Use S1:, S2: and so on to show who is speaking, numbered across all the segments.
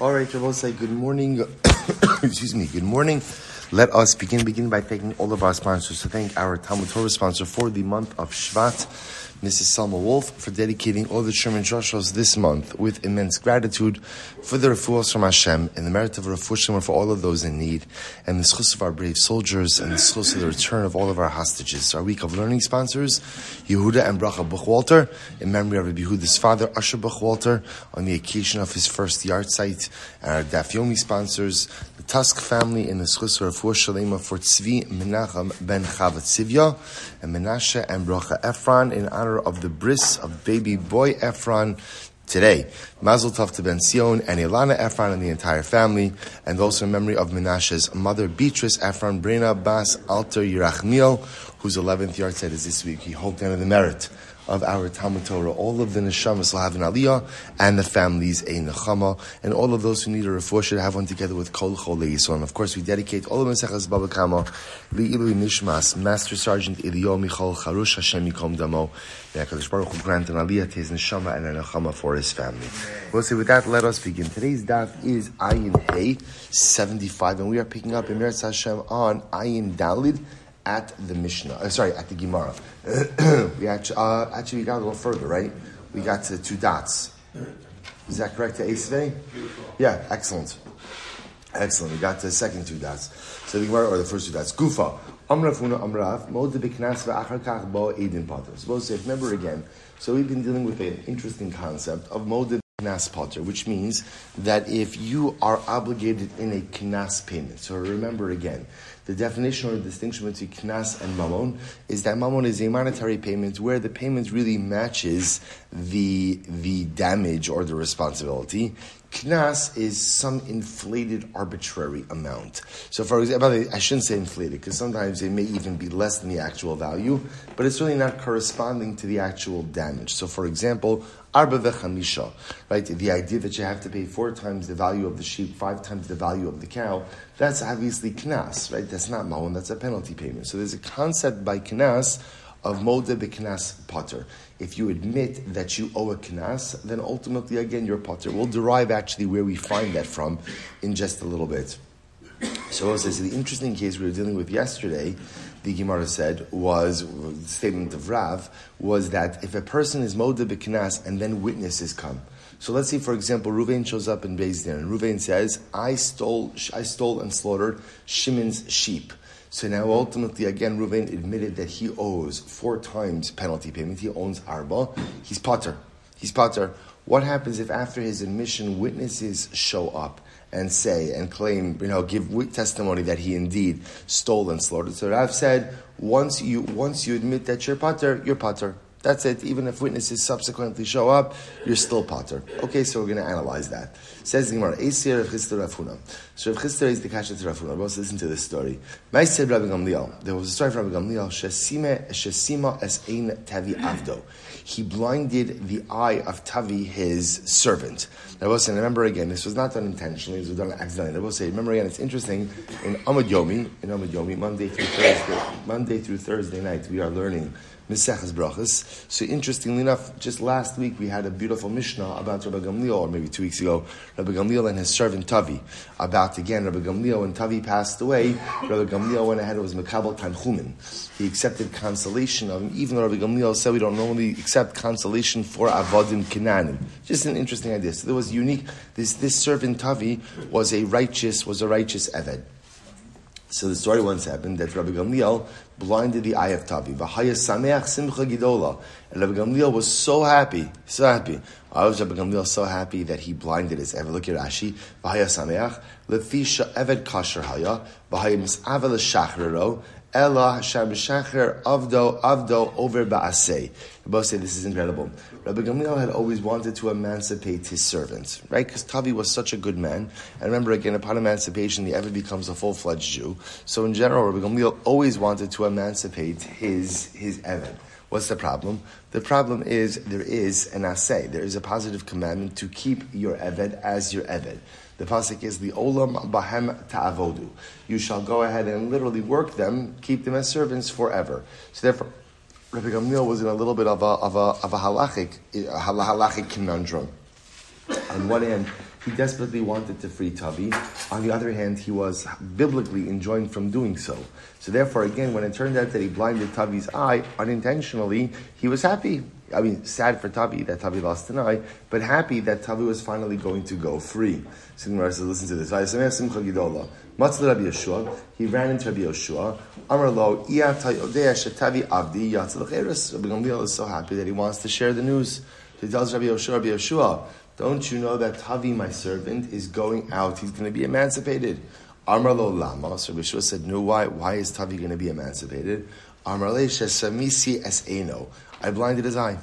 S1: All right, Rabbi say good morning. Excuse me. Good morning. Let us begin begin by thanking all of our sponsors. To thank our Talmud Torah sponsor for the month of Shvat. Mrs. Selma Woolf, for dedicating all the Sherman Joshos this month with immense gratitude for the refuahs from Hashem and the merit of refuah for all of those in need, and the zchus of our brave soldiers, and the zchus of the return of all of our hostages. Our week of learning sponsors, Yehuda and Bracha Buchwalter, in memory of Rabbi Yehuda's father, Asher Buchwalter, on the occasion of his first yahrzeit, and our Dafyomi sponsors, the Tusk family in the zchus of shalema for Tzvi Menachem ben Chava Tzivia, and Menashe and Bracha Efron in honor of the bris of baby boy Efron today. Mazel Tov to Ben-Zion and Ilana Efron and the entire family, and also in memory of Menashe's mother Beatrice Efron Brana Bas Alter Yerachmiel, whose 11th yahrzeit is this week. He hoped down the merit of our Talmud Torah. All of the neshamas will have an aliyah, and the families a nechama, and all of those who need a refuah should have one together with kol chol So, and of course, we dedicate all of Mesechas Baba Kama li'ilu nishmas Master Sergeant Eliyahu Michal Charush Hashem Yikom Damo. May Hakadosh Baruch Hu grant an aliyah to his neshama and a nechama for his family. We'll say with that, let us begin. Today's daf is Ayin Hey seventy five, and we are picking up Meretz Hashem on Ayin Dalid at the Mishnah. Uh, sorry, at the Gemara. we actually, uh, actually we got a little further, right? We got to two dots. Is that correct to Esvei? Yeah, excellent. Excellent. We got to the second two dots. So the Gemara, or the first two dots. Gufa. Amrafuna Amrav, Mod Biknas Va'achar Bo Edin Potter. Suppose to remember again. So we've been dealing with an interesting concept of Mod Knas Potter, which means that if you are obligated in a Knas payment, so remember again, the definition or the distinction between knas and mamon is that mamon is a monetary payment where the payment really matches the the damage or the responsibility. Knas is some inflated arbitrary amount. So, for example, I shouldn't say inflated because sometimes it may even be less than the actual value, but it's really not corresponding to the actual damage. So, for example, arba vechamisha, right? The idea that you have to pay four times the value of the sheep, five times the value of the cow, that's obviously knas, right? That's not ma'on, that's a penalty payment. So, there's a concept by knas of moda b'knas potter. If you admit that you owe a knas, then ultimately, again, you're potter. We'll derive actually where we find that from in just a little bit. So, says the interesting case we were dealing with yesterday, the Gemara said was the statement of Rav was that if a person is moda b'knas and then witnesses come. So let's say, for example, Ruvain shows up in Beis Din, and Ruvain says, "I stole, I stole and slaughtered Shimon's sheep." So now ultimately, again, Reuven admitted that he owes four times penalty payment. He owns arba. He's potter. He's potter. What happens if after his admission, witnesses show up and say and claim, you know, give testimony that he indeed stole and slaughtered? So I've said, once you once you admit that you're potter, you're potter. That's it. Even if witnesses subsequently show up, you're still potter. Okay, so we're going to analyze that. Says the Gemara, Eisir Chisda Rav Huna. So Rav Chisda is the kasha to Rav Huna. Let's listen to this story. said Rabbi Gamliel. There was a story from Rabbi Gamliel. Shesima es ein Tavi Avdo. He blinded the eye of Tavi, his servant. I will say, remember again, this was not done intentionally, this was done accidentally. I will say, remember again, it's interesting, in Amud Yomi, in Amud Yomi, Monday through Thursday, Monday through Thursday night, we are learning Mesechus Brachas. So interestingly enough, just last week we had a beautiful Mishnah about Rabbi Gamliel, or maybe two weeks ago, Rabbi Gamliel and his servant Tavi. About again, Rabbi Gamliel when Tavi passed away, Rabbi Gamliel went ahead and was Makabal Tanchumin. He accepted consolation of him, even though Rabbi Gamliel said we don't normally accept consolation for Avodim Kinanim. Just an interesting idea. So there was unique, this, this servant Tavi was a righteous, was a righteous Eved. So the story once happened that Rabbi Gamliel blinded the eye of Tavi. V'haya sameach simcha gidola. And Rabbi Gamliel was so happy, so happy. I was Rabbi Gamliel so happy that he blinded his Eved. Look at Rashi. V'haya sameach. Lefisha Eved kasher haya. V'haya mis'avel shachrero. Ella Hashem Shacher Avdo Avdo over Ba'asei. Both say this is incredible. Rabbi Gamliel had always wanted to emancipate his servants, right? Because Tavi was such a good man. And remember, again, upon emancipation, the Eved becomes a full fledged Jew. So in general, Rabbi Gamliel always wanted to emancipate his his Eved. What's the problem? The problem is there is an asay. There is a positive commandment to keep your Eved as your Eved. The pasuk is the olam bahem ta'avodu. You shall go ahead and literally work them, keep them as servants forever. So therefore, Rabbi Gamliel was in a little bit of a of a of a halachic halachic conundrum. On one hand, he desperately wanted to free Tavi. On the other hand, he was biblically enjoined from doing so. So therefore, again, when it turned out that he blinded Tavi's eye unintentionally, he was happy. I mean, sad for Tavi that Tavi lost an eye, but happy that Tavi was finally going to go free. So says, listen to this. He ran into Rabbi Yeshua. Amar lo, shetavi avdi Rabbi Gamliel is so happy that he wants to share the news. He tells Rabbi Yeshua, Rabbi Yeshua, don't you know that Tavi, my servant, is going out? He's going to be emancipated. Amar lo lama. So Rabbi Yeshua said, no, why? Why is Tavi going to be emancipated? Amar le shesamisi es eno. I blinded his eye.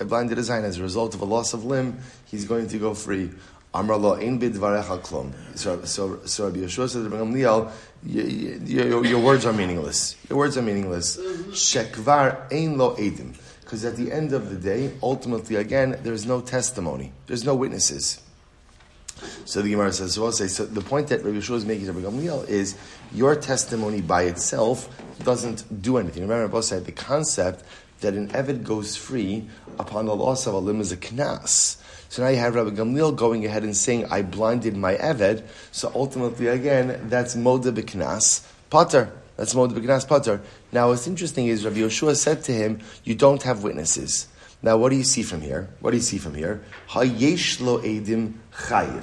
S1: I blinded his eye, as a result of a loss of limb, he's going to go free. Amar lo ein bidvarecha klum. So, so, so Rabbi Yeshua said to Rabbi Gamliel, your, your words are meaningless. Your words are meaningless. Shekvar ein lo edim. Because at the end of the day, ultimately, again, there's no testimony. There's no witnesses. So the Gemara says, so, say, so the point that Rabbi Yeshua is making to Rabbi Gamliel is your testimony by itself doesn't do anything. Remember, Rabbi said the concept that an Evid goes free upon the loss of a limb is a knas. So now you have Rabbi Gamliel going ahead and saying, I blinded my Eved. So ultimately, again, that's Moda B'Knas Potter. That's Moda B'Knas Potter. Now what's interesting is Rabbi Yeshua said to him, you don't have witnesses. Now what do you see from here? What do you see from here? Hayesh lo edim chayiv.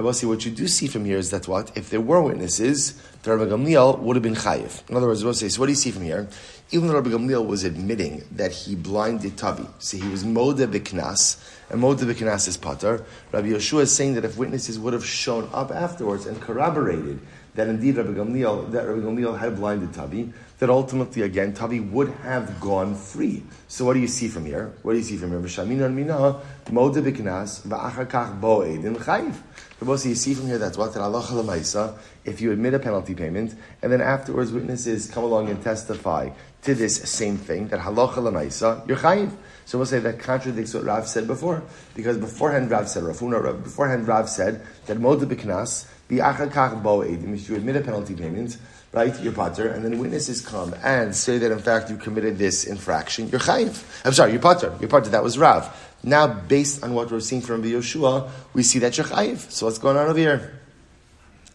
S1: Now, we'll see what you do see from here is that what? If there were witnesses, the Rabbi Gamliel would have been chayiv. In other words, we'll say, so what do you see from here? Even though Rabbi Gamliel was admitting that he blinded Tavi, so he was Moda Biknas, and Moda Biknas is Pater, Rabbi Yeshua is saying that if witnesses would have shown up afterwards and corroborated that indeed Rabbi Gamliel, that Rabbi Gamliel had blinded Tavi, that ultimately again Tavi would have gone free. So what do you see from here? What do you see from here? So you see from here that's what Allah if you admit a penalty payment and then afterwards witnesses come along and testify to this same thing that halacha lemaisa you're chayiv. So we'll say that contradicts what Rav said before because beforehand Rav said Rav Huna beforehand Rav said that moda b'knas v'achakach bo edin if you admit a penalty payment right, your potter, and then witnesses come and say that in fact you committed this infraction, you're chayiv. I'm sorry, your potter, your potter, that was Rav. Now, based on what we're seeing from the Yoshua, we see that you're chayiv. So what's going on over here?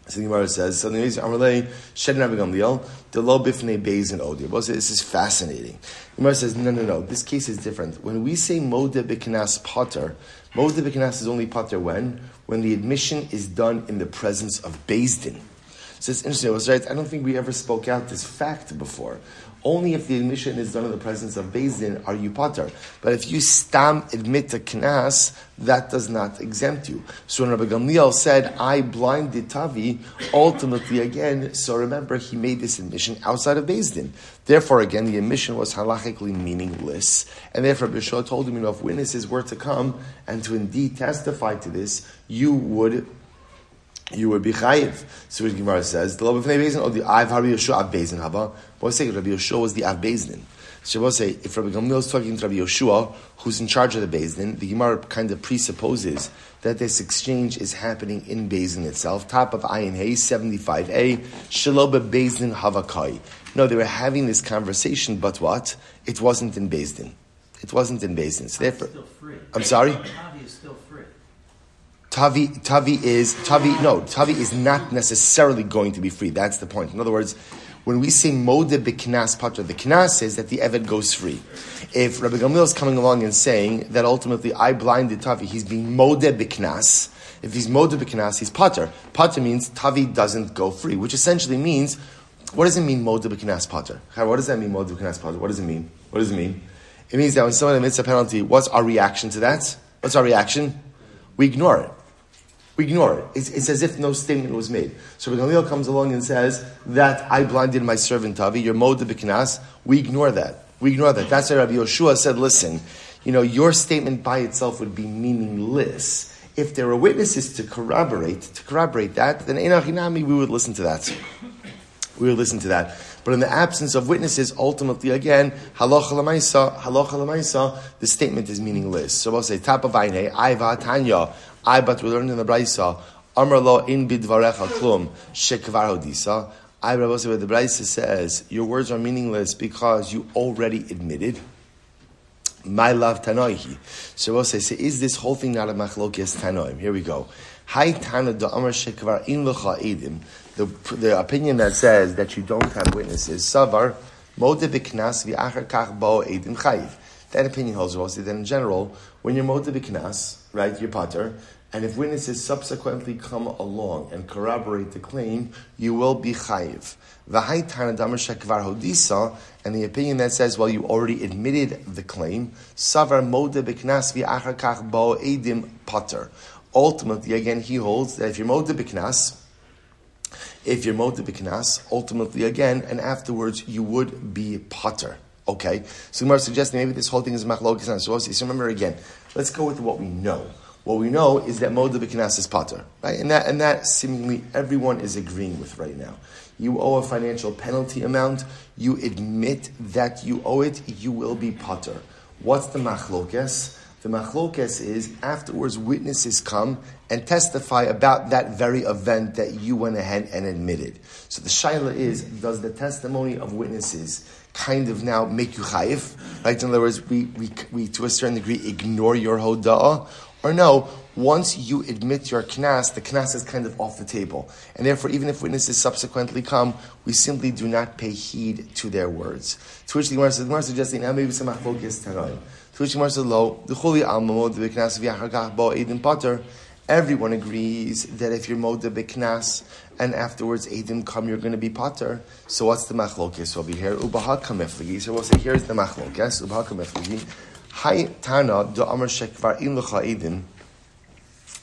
S1: So the Gemara says, so the Amalei, Shed Rabbi Gamliel, the lo bifnei beis and. This is fascinating. The Gemara says, no, no, no, this case is different. When we say Moda b'knas potter, Moda b'knas is only potter when? When the admission is done in the presence of Beis Din. So it's interesting. I was right. I don't think we ever spoke out this fact before. Only if the admission is done in the presence of Din are you potter. But if you stam admit to knas, that does not exempt you. So when Rabbi Gamliel said, I blinded Tavi, ultimately again, so remember he made this admission outside of Din. Therefore, again, the admission was halachically meaningless. And therefore, Bishua told him, you know, if witnesses were to come and to indeed testify to this, you would you would be chayiv. So what Gemara says, the love of bezin or the Av Rabbi Yeshua Av Bezin Haba. What say Rabbi Yeshua was the Av Bezin. So we'll say if Rabbi Gamliel is talking to Rabbi Yeshua, who's in charge of the Bezin, the Gemara kind of presupposes that this exchange is happening in Bezin itself. Top of Ayin Hay seventy five A Shaloba Bezin Havakai. No, they were having this conversation, but what? It wasn't in Bezin. It wasn't in Bezin. So therefore, I'm sorry. Tavi, Tavi is, Tavi, no, Tavi is not necessarily going to be free. That's the point. In other words, when we say Mode B'Knas Patra, the Knas says that the Eved goes free. If Rabbi Gamliel is coming along and saying that ultimately I blinded Tavi, he's being Mode B'Knas. If he's Mode B'Knas, he's Pater. Pater means Tavi doesn't go free, which essentially means, what does it mean Mode B'Knas Pater? What does that mean Mode B'Knas Pater? What does it mean? What does it mean? It means that when someone admits a penalty, what's our reaction to that? What's our reaction? We ignore it. We ignore it. It's, it's, as if no statement was made. So when Gamliel comes along and says that I blinded my servant Tavi, your mode of biknas, we ignore that. We ignore that. That's why Rabbi Yoshua said, listen, you know, your statement by itself would be meaningless. If there were witnesses to corroborate, to corroborate that, then Enachinami, we would listen to that. We would listen to that. But in the absence of witnesses, ultimately, again, halacha lemaisa, halacha lemaisa, the statement is meaningless. So we'll say, tap of aine, aiva tanya, I, but we learned in the Braisa, Amr lo in bidvarecha klum shekvar hodisa. I, Rabbi where the Braisa says, your words are meaningless because you already admitted my love tanoihi. So we'll say, is this whole thing not a machlokias tanoim? Here we go. Hai Tana da Amar Shekvar In Lecha Edim. The, the opinion that says that you don't have witnesses, Savar, Mode Biknas V'achar Kach Bo Edim Chayiv. That opinion holds also that in general, when you're Mode Biknas, right, you're Potter, and if witnesses subsequently come along and corroborate the claim, you will be chayiv. And the opinion that says, well, you already admitted the claim, savar moda biknas v'achar bo edim potter. Ultimately, again, he holds that if you're moda biknas, if you're moda biknas, ultimately, again, and afterwards, you would be potter. Okay, so Gemara suggesting maybe this whole thing is machlokes and. So remember again, let's go with what we know. What we know is that Moda B'Knas is Pater, right? And that, and that seemingly everyone is agreeing with right now. You owe a financial penalty amount, you admit that you owe it, you will be Pater. What's the machlokes? The machlokes is afterwards witnesses come and testify about that very event that you went ahead and admitted. So the shaila is, does the testimony of witnesses kind of now make you chayiv? Right? In other words, we, we, we to a certain degree ignore your hoda'ah, or no, once you admit your knas, the knas is kind of off the table. And therefore, even if witnesses subsequently come, we simply do not pay heed to their words. To which the Gemara says, Gemara suggesting, now maybe some achlokas. To which the Gemara says, lo, the chuli al the knas v'yachar bo edin pater. Everyone agrees that if you're moda beknas and afterwards edim come, you're going to be pater. So what's the machlokes over here? Ubaha kamifligi. So we'll say here's the machlokes. Ubaha kamifligi. Hi Tana Amar Shekvar in Edim,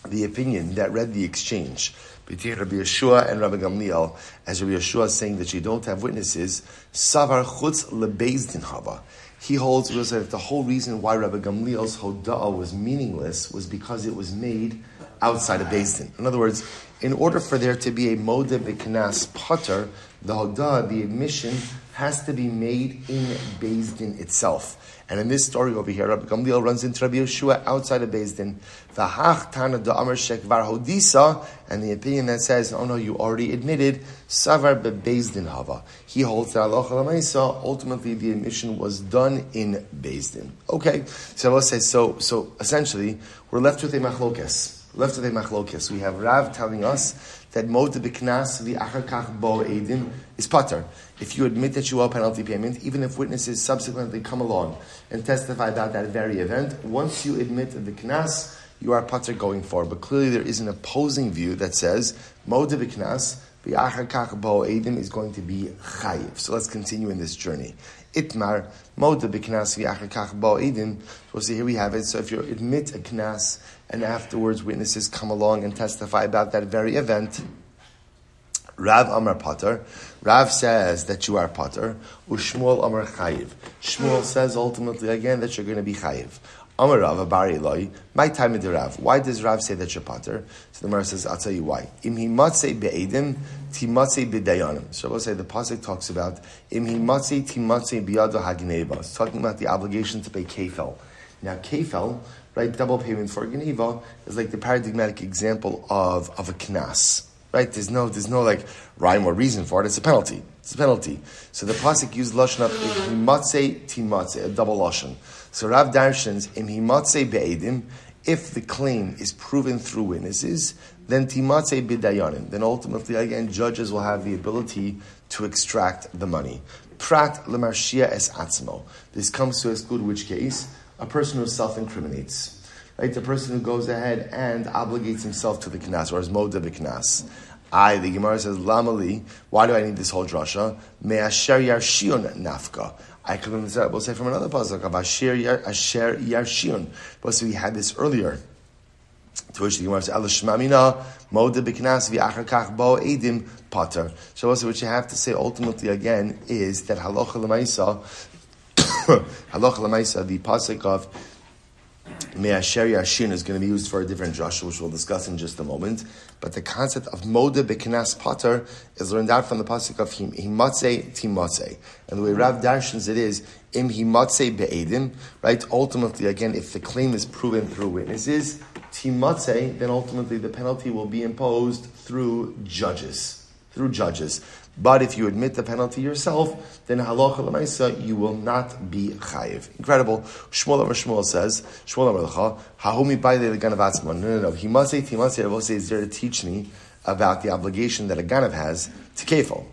S1: the opinion that read the exchange between Rabbi Yeshua and Rabbi Gamliel, as Rabbi Yeshua is saying that you don't have witnesses, Savar Chutz Lebezdin Hava. He holds that the whole reason why Rabbi Gamliel's Hoda'ah was meaningless was because it was made outside of Bezdin. In other words, in order for there to be a Modeh B'Knas Potter, the Hoda'ah, the admission, has to be made in Bezdin itself. And in this story over here, Rabbi Gamliel runs into Rabbi Yeshua outside of Bezdin. V'hach tana da amar shekvar hodisa, and the opinion that says, oh no, you already admitted, savar bebezdin hava. He holds that ultimately the admission was done in Bezdin. Okay, so Allah says, so, so essentially, we're left with a machlokes. Left with a machlokes. We have Rav telling us that mode b'knas v'achar bo edin is pater. If you admit that you owe penalty payment, even if witnesses subsequently come along and testify about that very event, once you admit the knas, you are pater going forward. But clearly there is an opposing view that says mode b'knas v'achar bo edin is going to be chayiv. So let's continue in this journey. Itmar mode b'knas v'achar bo edin. So see here we have it. So if you admit a knas and afterwards witnesses come along and testify about that very event. Rav Amar Pater. Rav says that you are Pater. Ushmuel Amar Chayiv. Shmuel says ultimately again that you're going to be Chayiv. Amar Rav Abari Loi. My time in the Rav. Why does Rav say that you're Pater? So the Gemara says, I'll tell you why. Im himatze be'edim, timatze b'dayanim. So we'll say the pasuk talks about im himatze timatze biyado hagneva. It's talking about the obligation to pay kefel. Now kefel right? Double payment for Geneva is like the paradigmatic example of, of a knas, right? There's no, there's no like rhyme or reason for it. It's a penalty. It's a penalty. So the pasuk used lashon of himatze timatze, a double lashon. So Rav Darshans im himatze be'edim, if the claim is proven through witnesses, then timatze bidayanim. Then ultimately, again, judges will have the ability to extract the money. Prat lemarshia es atzmo. This comes to exclude which case? A person who self-incriminates. Right? The person who goes ahead and obligates himself to the knas, or is moda knas. I, the Gemara says, Lamali, why do I need this whole drasha? Me asher yarshion nafka. I could we'll say from another pasuk of asher yarshion. But we had this earlier. To which the Gemara says, Alashmamina, moda b'knas v'achar kach bo edim pater. So also what you have to say ultimately again is that halacha l'maisa Halacha Lamaisa, the pasuk of Me'asher Yashin is going to be used for a different drasha, which we'll discuss in just a moment. But the concept of Moda Bekinas Pater is learned out from the pasuk of Himatze Timatze. And the way Rav darshans it is, Im Himatze Be'edim, right? Ultimately, again, if the claim is proven through witnesses, Timatze, then ultimately the penalty will be imposed through judges. through judges. But if you admit the penalty yourself, then halacha lemaisa you will not be chayiv. Incredible. Shmuel Amar Shmuel says, Shmuel Amar Lecha, hahumi the ganav atzma. No, no, no. He must say, he must say, is there to teach me about the obligation that a ganav has to kefil.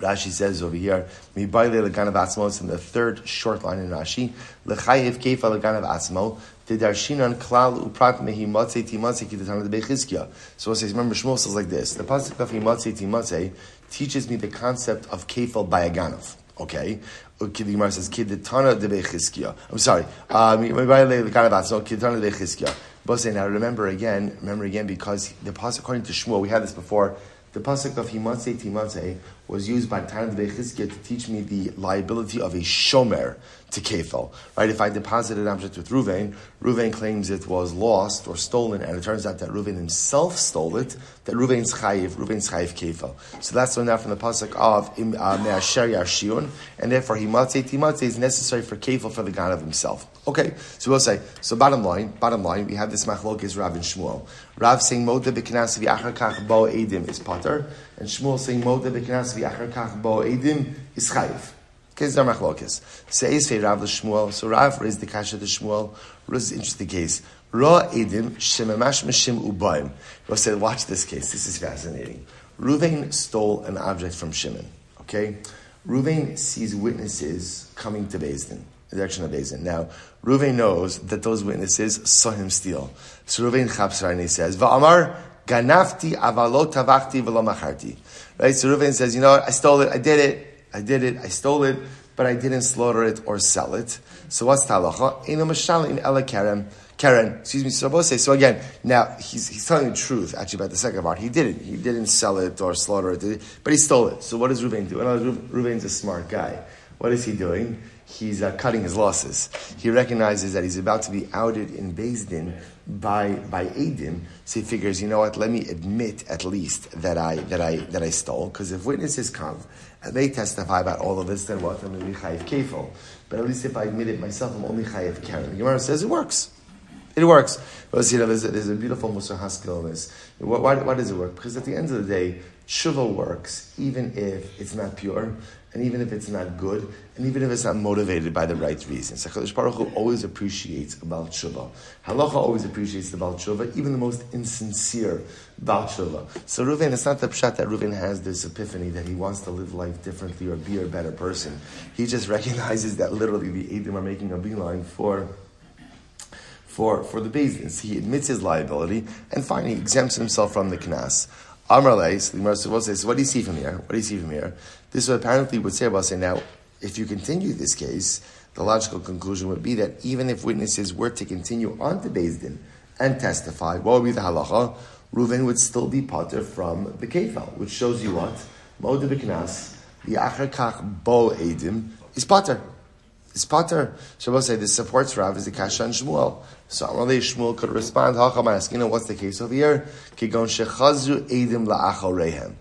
S1: Rashi says over here, "Mi baile leganav atzmo." It's in the third short line in Rashi. Lechayev kefa leganav atzmo. The darshinan klal uprat mehi matzei timatzei kidatana de bechizkia. So it says, remember Shmuel says like this: the pasuk of himatzei timatzei teaches me the concept of kefal by a ganav. Okay, the Gemara says kidatana de bechizkia. I'm sorry. Uh, kidatana de bechizkia. Say now, remember again, remember again, because the pasuk according to Shmuel, we had this before. The pasuk of Himatze Timatze was used by Tanat Bechizkiah to teach me the liability of a shomer to kefel. Right? If I deposited an object with Ruvain, Ruvain claims it was lost or stolen, and it turns out that Ruvain himself stole it, that Ruvain's chayiv, Ruvain's chayiv kefel. So that's learned out from the pasuk of uh, Me'asher Yarshion, and therefore Himatze Timatze is necessary for kefel for the God of himself. Okay, so we'll say, so bottom line, bottom line, we have this machlok is Rav and Shmuel. Rav saying Moda b'knas v'achar kach bo edim is potter, and Shmuel saying Moda b'knas v'achar kach bo edim is this is our machlokes. Says Fei Rav Shmuel. So Rav raised the kasha to Shmuel. This is interesting case. Ra edim shemamash mishim ubayim. Rav said, watch this case. This is fascinating. Ruvain stole an object from Shimon. Okay, Ruvain sees witnesses coming to Bezdin the direction of Bezin. Now, Ruvain knows that those witnesses saw him steal. So Ruvain chapsar and he says, Va'amar ganafti avalot tavachti v'lo macharti. Right? So Ruvain says, you know what, I stole it, I did it, I did it, I stole it, but I didn't slaughter it or sell it. So what's talacha? Eno mashalin ela kerem. Karen, excuse me, say, so again, now he's, he's telling the truth actually about the second part. He didn't. He didn't sell it or slaughter it, but he stole it. So what does Ruvain do? Well, Ruvain's a smart guy. What is he doing? he's uh, cutting his losses. He recognizes that he's about to be outed in Din by by Adim, so he figures, you know what? Let me admit at least that I that I that I stole, because if witnesses come and they testify about all of this, then what? I'm going chayiv kefil. But at least if I admit it myself, I'm only chayiv karen. The Gemara says it works. It works. But you know, there's a, there's a beautiful mussar haskel in this. Why, why, does it work? Because at the end of the day, tshuva works even if it's not pure, and even if it's not good, and even if it's not motivated by the right reasons. HaKadosh Baruch Hu always appreciates a Baal Tshuva. Halacha always appreciates the Baal Tshuva, even the most insincere Baal Tshuva. So Reuven, it's not the pshat that Reuven has this epiphany that he wants to live life differently or be a better person. He just recognizes that literally the Edom are making a beeline for for, for the business. He admits his liability, and finally exempts himself from the knas. Amar Leis, the Gemara says, what do you see from here? What do you see from here? This apparently would say about say now, if you continue this case, the logical conclusion would be that even if witnesses were to continue on to Beis Din and testify, what would be the halacha? Reuven would still be potter from the kefal, which shows you what? Moed b'knas, the achar bo edim, is potter. Is potter. Shabbos say this supports Rav is the kashan Shmuel. So Amalei Shmuel could respond, Hacham asking, you know, what's the case over here? Kigon shechazru edim la'achal rehem.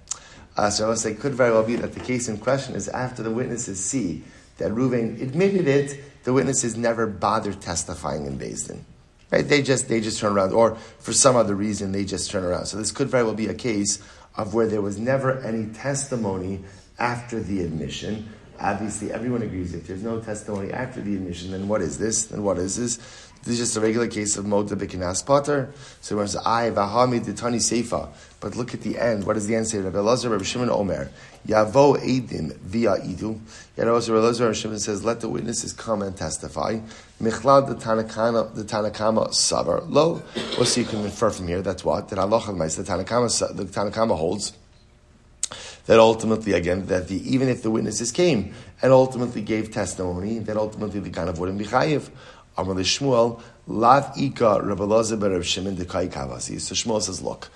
S1: Uh, so I was say, could very well be that the case in question is after the witnesses see that Reuven admitted it, the witnesses never bothered testifying in Din. Right? They just they just turn around, or for some other reason they just turn around. So this could very well be a case of where there was never any testimony after the admission. Obviously, everyone agrees if there's no testimony after the admission, then what is this? Then what is this? This is just a regular case of Moda Bikinas Potter. So when it's I, Vahami, Ditani Seifa. But look at the end. What does the end say? Rabbi Elazar, Rabbi Shimon Omer. Yavo Eidim via Idu. Yet also Rabbi Elazar, Rabbi Shimon says, let the witnesses come and testify. Michlad the Tanakama, the Tanakama Savar. Lo. Well, so you can infer from here, that's what? That Allah the Tanakama, the Tanakama holds that ultimately, again, that the, even if the witnesses came and ultimately gave testimony, that ultimately the kind of wouldn't be chayiv. Amar Shmuel, Lav Ika Rabbi Lazar Rav Shimon Dekai Kavasi. So Shmuel says, look,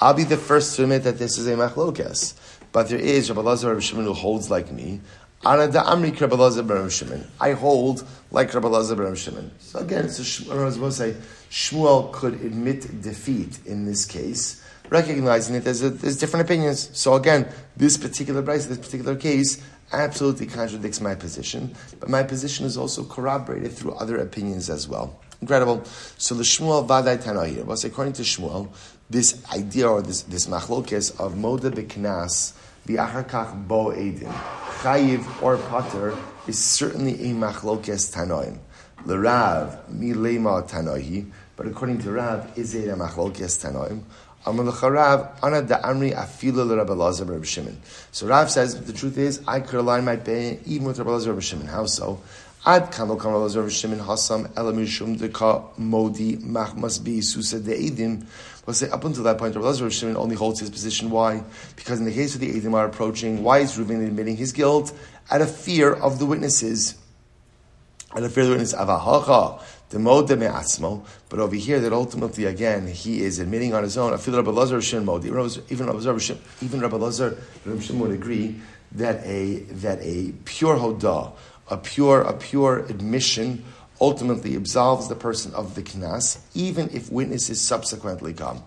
S1: I'll be the first to admit that this is a machlokes, but there is Rabbi Lazar Rav Shimon who holds like me. Ana da Amri Rabbi Lazar Rav Shimon. I hold like Rabbi Lazar Rav Shimon. So again, so to say, Shmuel could admit defeat in this case, recognizing that there's, a, there's different opinions. So again, this particular price, this particular case, absolutely contradicts my position, but my position is also corroborated through other opinions as well. Incredible. So the Shmuel Vadai Tanahir was according to Shmuel, this idea or this, this machlokes of Moda B'Knas, B'Acharkach Bo Edim, Chayiv or Pater, is certainly a machlokes Tanoim. L'Rav, Milema Tanohi, but according to Rav, is it a machlokes Tanoim? So Rav says, the truth is, I could align my pay even with Rabbi Lazar Rabbi Shimon. How so? Ad kama Rabbi Lazar Rabbi Shimon Hasam Elamishum Deka Modi Mach must be Susa De'idim. We'll say up until that point, Rabbi Lazar Rabbi Shimon only holds his position. Why? Because in the case of the Edim are approaching, why is Reuven admitting his guilt? Out of fear of the witnesses. Out of fear of the witnesses. Avahacha the mode me'atzmo, but over here that ultimately again he is admitting on his own. I feel Rabbi Lazar. Even Rabbi Lazar, even Rabbi Lazar would agree that a that a pure hodah, a pure a pure admission, ultimately absolves the person of the knas, even if witnesses subsequently come.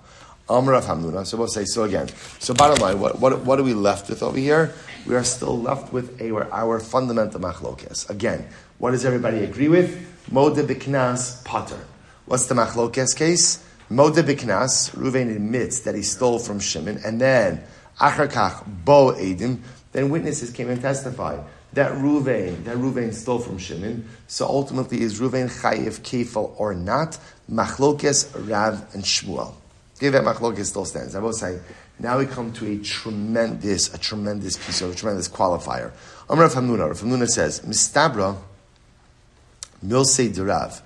S1: Amr of Hamnuna. So we'll say so again. So bottom line, what, what, what are we left with over here? We are still left with our, our fundamental machlokes. Again, what does everybody agree with? Mode biknas potter. What's the machlokes case? Mode biknas, Ruvain admits that he stole from Shimon, and then acharkach bo edim, then witnesses came and testified that Ruvain, that Ruvain stole from Shimon. So ultimately, is Ruvain chayiv kefal or not? Machlokes Rav and Shmuel. Give that machlokes still stands. I will say. Now we come to a tremendous, a tremendous piece of a tremendous qualifier. Amr Hamnuna. Hamnuna says, Mistabra Milsei de Rav.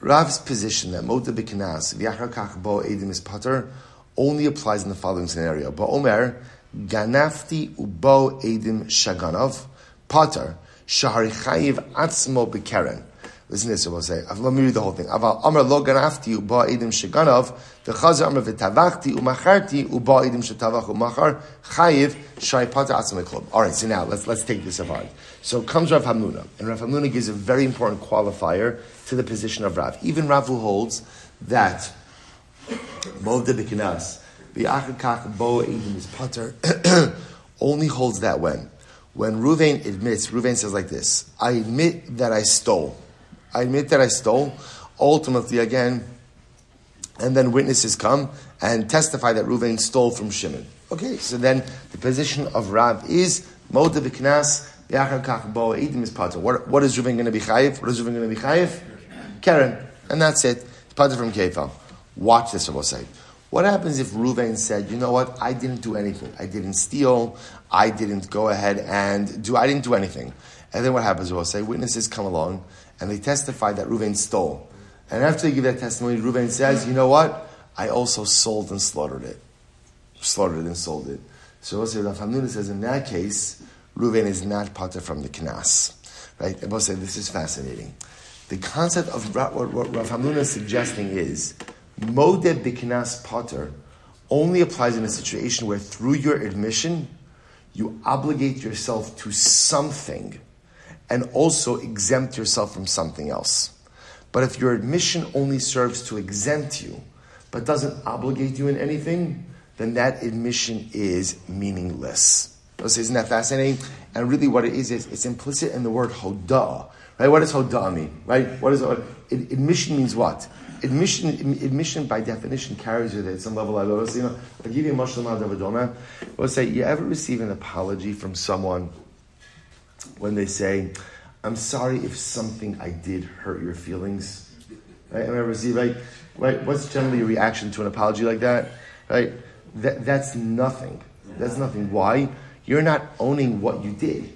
S1: Rav's position that Mota B'Knas, V'yachar Bo Edim is Pater, only applies in the following scenario. But Omer, Ganafti Ubo Edim Shaganov, Pater, Shahari Chayiv Atzmo B'Keren. Listen to this, I will say. Let me read the whole thing. Aval Amr lo ganafti uba edim sheganov, the chazer Amr v'tavachti umacharti uba edim shetavach umachar, chayiv shai pata atzma klub. All right, so now let's, let's take this apart. So comes Rav Hamnuna, and Rav Hamnuna gives a very important qualifier to the position of Rav. Even Rav who holds that Movda b'kinas, v'achakach bo edim is pater, only holds that when? When Ruvain admits, Ruvain says like this, I admit that I stole. I admit that I stole. Ultimately, again, and then witnesses come and testify that Reuven stole from Shimon. Okay, so then the position of Rav is Bo Edim is Pata. What, is Reuven going to be chayiv? What is Reuven going to be chayiv? Karen, and that's it. Pata from Kefa. Watch this, I will say. What happens if Reuven said, you know what, I didn't do anything. I didn't steal. I didn't go ahead and do, I didn't do anything. And then what happens? We'll say witnesses come along and they testify that Reuven stole. And after they give that testimony, Reuven says, you know what? I also sold and slaughtered it. Slaughtered and sold it. So also Rav Hamnuna says, in that case, Reuven is not potter from the Knas. Right? And we'll say, this is fascinating. The concept of what, what Rav Hamnuna is suggesting is, Modeh Biknas potter only applies in a situation where through your admission, you obligate yourself to something and also exempt yourself from something else. But if your admission only serves to exempt you, but doesn't obligate you in anything, then that admission is meaningless. Isn't that fascinating? And really, what it is is it's implicit in the word hodah. Right? What does hodah mean? Right? What is admission means what? Admission, admission by definition carries with it some level of you know. I'll give you a mushroom out of a Let's say you ever receive an apology from someone when they say, I'm sorry if something I did hurt your feelings. Right? I remember, see, right? right? What's generally a reaction to an apology like that? Right? That, that's nothing. That's nothing. Why? You're not owning what you did.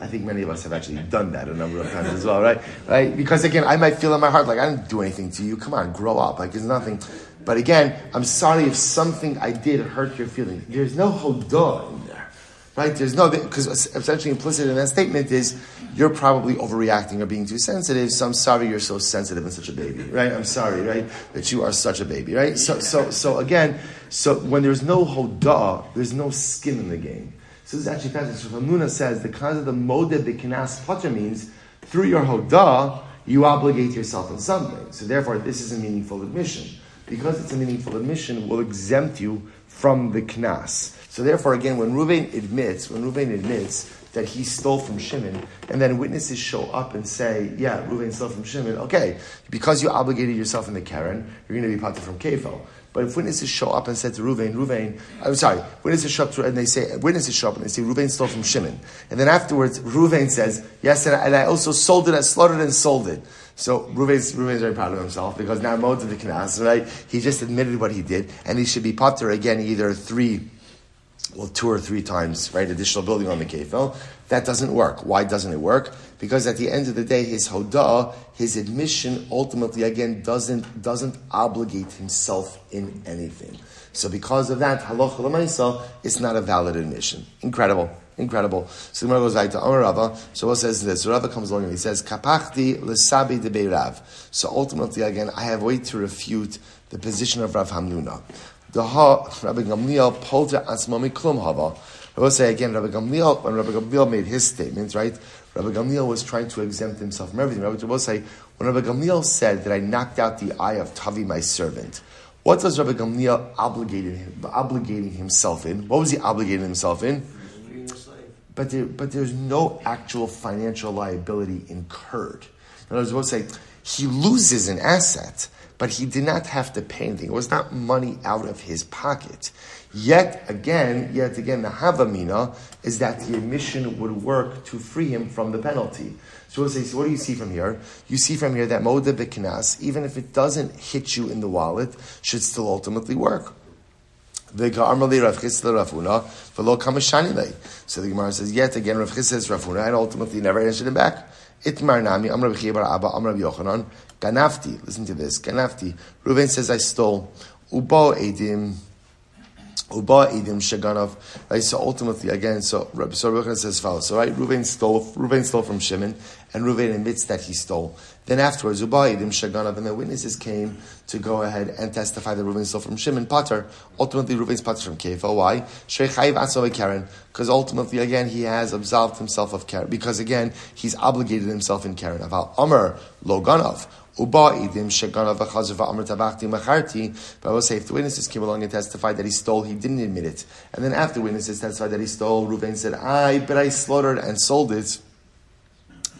S1: I think many of us have actually done that a number of times as well, right? Right? Because again, I might feel in my heart like I didn't do anything to you. Come on, grow up. Like it's nothing. But again, I'm sorry if something I did hurt your feelings. There's no hodah Right? There's no, because essentially implicit in that statement is you're probably overreacting or being too sensitive, so I'm sorry you're so sensitive and such a baby, right? I'm sorry, right? That you are such a baby, right? So, so, so again, so when there's no hodah, there's no skin in the game. So this is actually fascinating. So Hamnuna says the kind of the mode bikinas potter means through your hodah, you obligate yourself in something. So therefore, this is a meaningful admission. Because it's a meaningful admission, will exempt you from the knas. So therefore, again, when Ruvain admits, when Ruvain admits that he stole from Shimon, and then witnesses show up and say, yeah, Reuven stole from Shimon, okay, because you obligated yourself in the Karen, you're going to be parted from Kefil. But if witnesses show up and say to Ruvain, Ruvain, I'm sorry, witnesses show up to, and they say, witnesses show up and they say, Ruvain stole from Shimon. And then afterwards, Ruvain says, yes, and I, and I also sold it, I slaughtered and sold it. So Ruvain's, Ruvain's very proud of himself because now Moed the Knas, right? He just admitted what he did, and he should be potter again either three, well, two or three times, right? Additional building on the kefil. That doesn't work. Why doesn't it work? Because at the end of the day, his hodah, his admission, ultimately again doesn't doesn't obligate himself in anything. So because of that, halacha lemaisa, it's not a valid admission. Incredible. Incredible. So the goes right to Amar Rava. So what says this? Rava comes along and he says, Kapachti lesabi de Rav. So ultimately, again, I have way to refute the position of Rav Hamnuna. The ha Rabbi Gamliel polta asmami klum hava. I will say again, Rabbi Gamliel, when Rabbi Gamliel made his statements, right? Rabbi Gamliel was trying to exempt himself from everything. Rabbi will say, when Rabbi Gamliel said that I knocked out the eye of Tavi, my servant, what does Rabbi Gamliel obligated him, obligating himself in? What was he obligating himself in? But, there, but there's no actual financial liability incurred. In other words, we'll say he loses an asset, but he did not have to pay anything. It was not money out of his pocket. Yet again, yet again, the Havamina is that the admission would work to free him from the penalty. So we'll say, so what do you see from here? You see from here that Moda Bikinas, even if it doesn't hit you in the wallet, should still ultimately work. So the Gemara says, yet again, Rav says Rav Huna, and ultimately never answered him back. Itmar Nami, Amr Rabbi Abba, Amr Yochanan, Ganafti, listen to this, Ganafti. Reuven says, I stole. Ubo Edim, Uba Edim Shaganov. Right, so ultimately, again, so Rabbi Sorochan says follows. So right, Reuven stole, Reuven stole from Shimon, and Reuven admits that he stole. Then afterwards, Uba Edim Shaganov, and the witnesses came to go ahead and testify that Reuven stole from Shimon Potter. Ultimately, Reuven's Potter from Kefa. Oh, why? Atzov Karen. Because ultimately, again, he has absolved himself of Karen. Because again, he's obligated himself in Karen. Aval Amr Loganov. Uba idim sheganav v'chazav amr tabachti macharti. But I will say, if the witnesses came along and testified that he stole, he didn't admit it. And then after witnesses testified that he stole, Reuven said, I, but I slaughtered and sold it.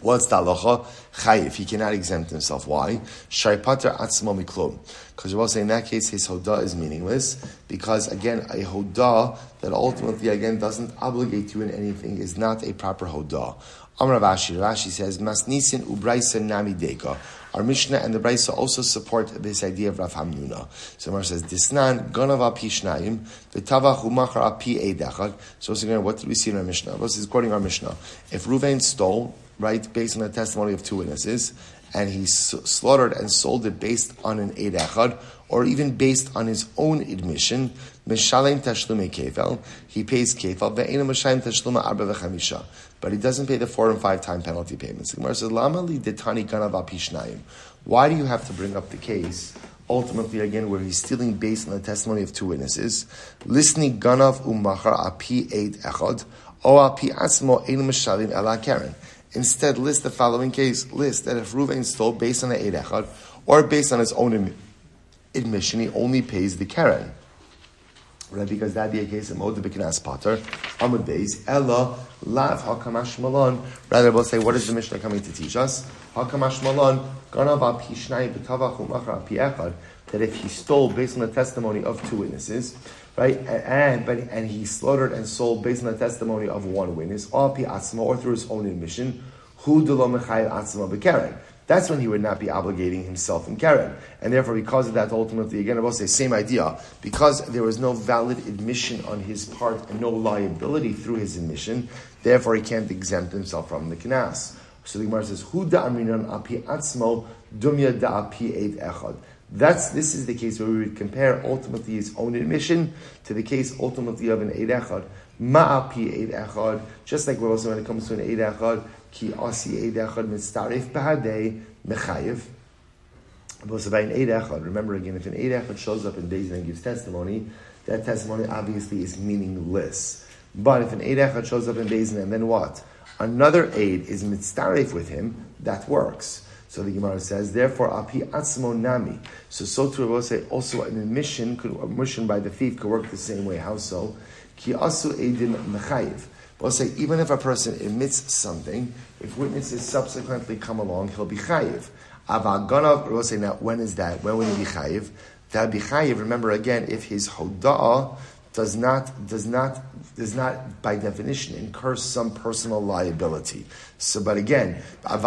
S1: What's the halacha? Chayif. He cannot exempt himself. Why? Shaipater atzmo miklum. Because we'll say in that case his hodah is meaningless. Because again, a hodah that ultimately again doesn't obligate you in anything is not a proper hodah. Amr Rashi. Rashi says, Masnisin ubraisa nami deka. Our Mishnah and the Brisa also support this idea of Rav Hamnuna. So Mar says, Disnan ganav api shnayim, v'tavach umachar api eidachad. So again, what did we see in our Mishnah? This is quoting our Mishnah. If Ruvain stole, right, based on the testimony of two witnesses, and he slaughtered and sold it based on an eidachad, or even based on his own admission, Mishalem tashlume kefel, he pays kefel. But he doesn't pay the four and five time penalty payments. The Gemara says, detani ganav apishnayim. Why do you have to bring up the case, ultimately again, where he's stealing based on the testimony of two witnesses? Listening ganav umachar api eid echad, o api asmo ein mishalim ela karen. Instead, list the following case. List that if Ruvain stole based on the eid echad, or based on his own admission, he only pays the karen right? Because that'd be a case of Moed Bikinas Potter, Amud Beis, Ella, Lav, Hakamash Malon. Rather, we'll say, what is the Mishnah coming to teach us? Hakamash Malon, Ganav Apishnai B'tavach Umachra Api that if he stole based on the testimony of two witnesses, right, and but and he slaughtered and sold based on the testimony of one witness, or or through his own admission, mechayiv atzma b'keren that's when he would not be obligating himself in Karen. And therefore, because of that, ultimately, again, I will say, same idea. Because there was no valid admission on his part and no liability through his admission, therefore he can't exempt himself from the Knas. So the Gemara says, Hu da aminan api atzmo dumya da api echad. That's, this is the case where we would compare ultimately his own admission to the case ultimately of an Eid Echad. Ma'api Eid Echad, just like we're also when it comes to an Eid Echad, ki asi Eid Echad mitzarif b'hadei mechayiv. But about an Eid Echad, remember again, if an Eid Echad shows up in Beis and gives testimony, that testimony obviously is meaningless. But if an Eid Echad shows up in Beis and then what? Another Eid is mitzarif with him, that works. So the Gemara says, therefore, api atzmo nami. So so to will say also an admission, could, admission by the thief could work the same way. How so? Ki asu edim mechayiv. We'll say even if a person admits something, if witnesses subsequently come along, he'll be chayiv. Avaganav, we'll say now, when is that? When will he be chayiv? That be chayiv. Remember again, if his hoda'ah does not does not does not by definition incur some personal liability. So, but again. But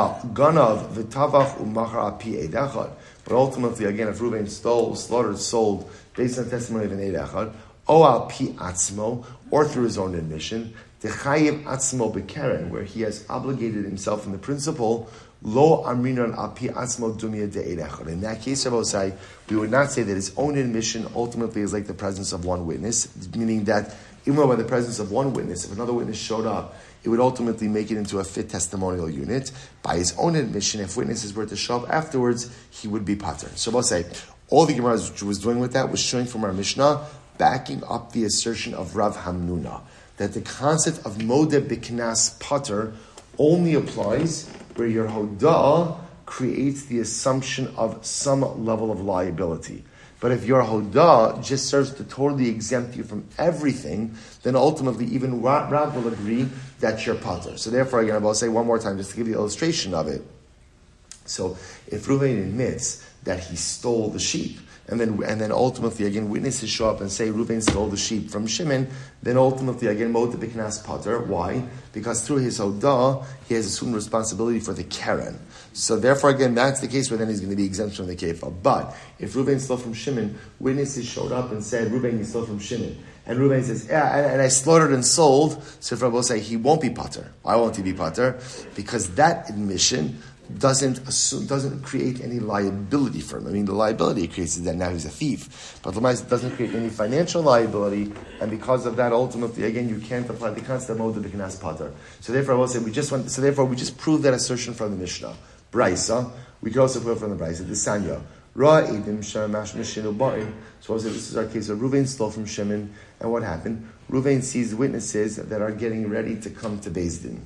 S1: ultimately, again, if Reuven stole, slaughtered, sold based on testimony of an edachad, o al pi atzmo, or through his own admission, dechayiv atzmo bekeren, where he has obligated himself in the principle Lo amrinon api asmo dumia de In that case, Rabbi we would not say that his own admission ultimately is like the presence of one witness, meaning that even though by the presence of one witness, if another witness showed up, it would ultimately make it into a fit testimonial unit. By his own admission, if witnesses were to show up afterwards, he would be pater. So I'll say, all the Gemara was doing with that was showing from our Mishnah, backing up the assertion of Rav Hamnuna, that the concept of Modeh Biknas Pater only applies where your hodah creates the assumption of some level of liability. But if your hodah just serves to totally exempt you from everything, then ultimately even Rav will agree that you're potter. So therefore, again, I'll say one more time just to give you an illustration of it. So if Ruvain admits that he stole the sheep, and then and then ultimately again witnesses show up and say Reuven stole the sheep from Shimon, then ultimately again Mota Biknas Potter. Why? Because through his Hodah, he has assumed responsibility for the keren. So therefore again that's the case where then he's going to be exempt from the Kefa. But if Reuven stole from Shimon, witnesses showed up and said Reuven you stole from Shimon. And Reuven says, yeah, and, and, I slaughtered and sold. So Rabbi say, he won't be potter. Why won't he be potter? Because that admission doesn't assume, doesn't create any liability for him. I mean, the liability it creates is that now he's a thief, but Lamais doesn't create any financial liability, and because of that, ultimately, again, you can't apply the concept of the Pater. So therefore, I will say we just want. So therefore, we just prove that assertion from the Mishnah. Brisa. We can also prove from the Brisa. The Sanya. Edim shamash mishinu ba'in. So this is our case of Ruvain stole from Shimon, and what happened? Ruvain sees witnesses that are getting ready to come to Beis Din.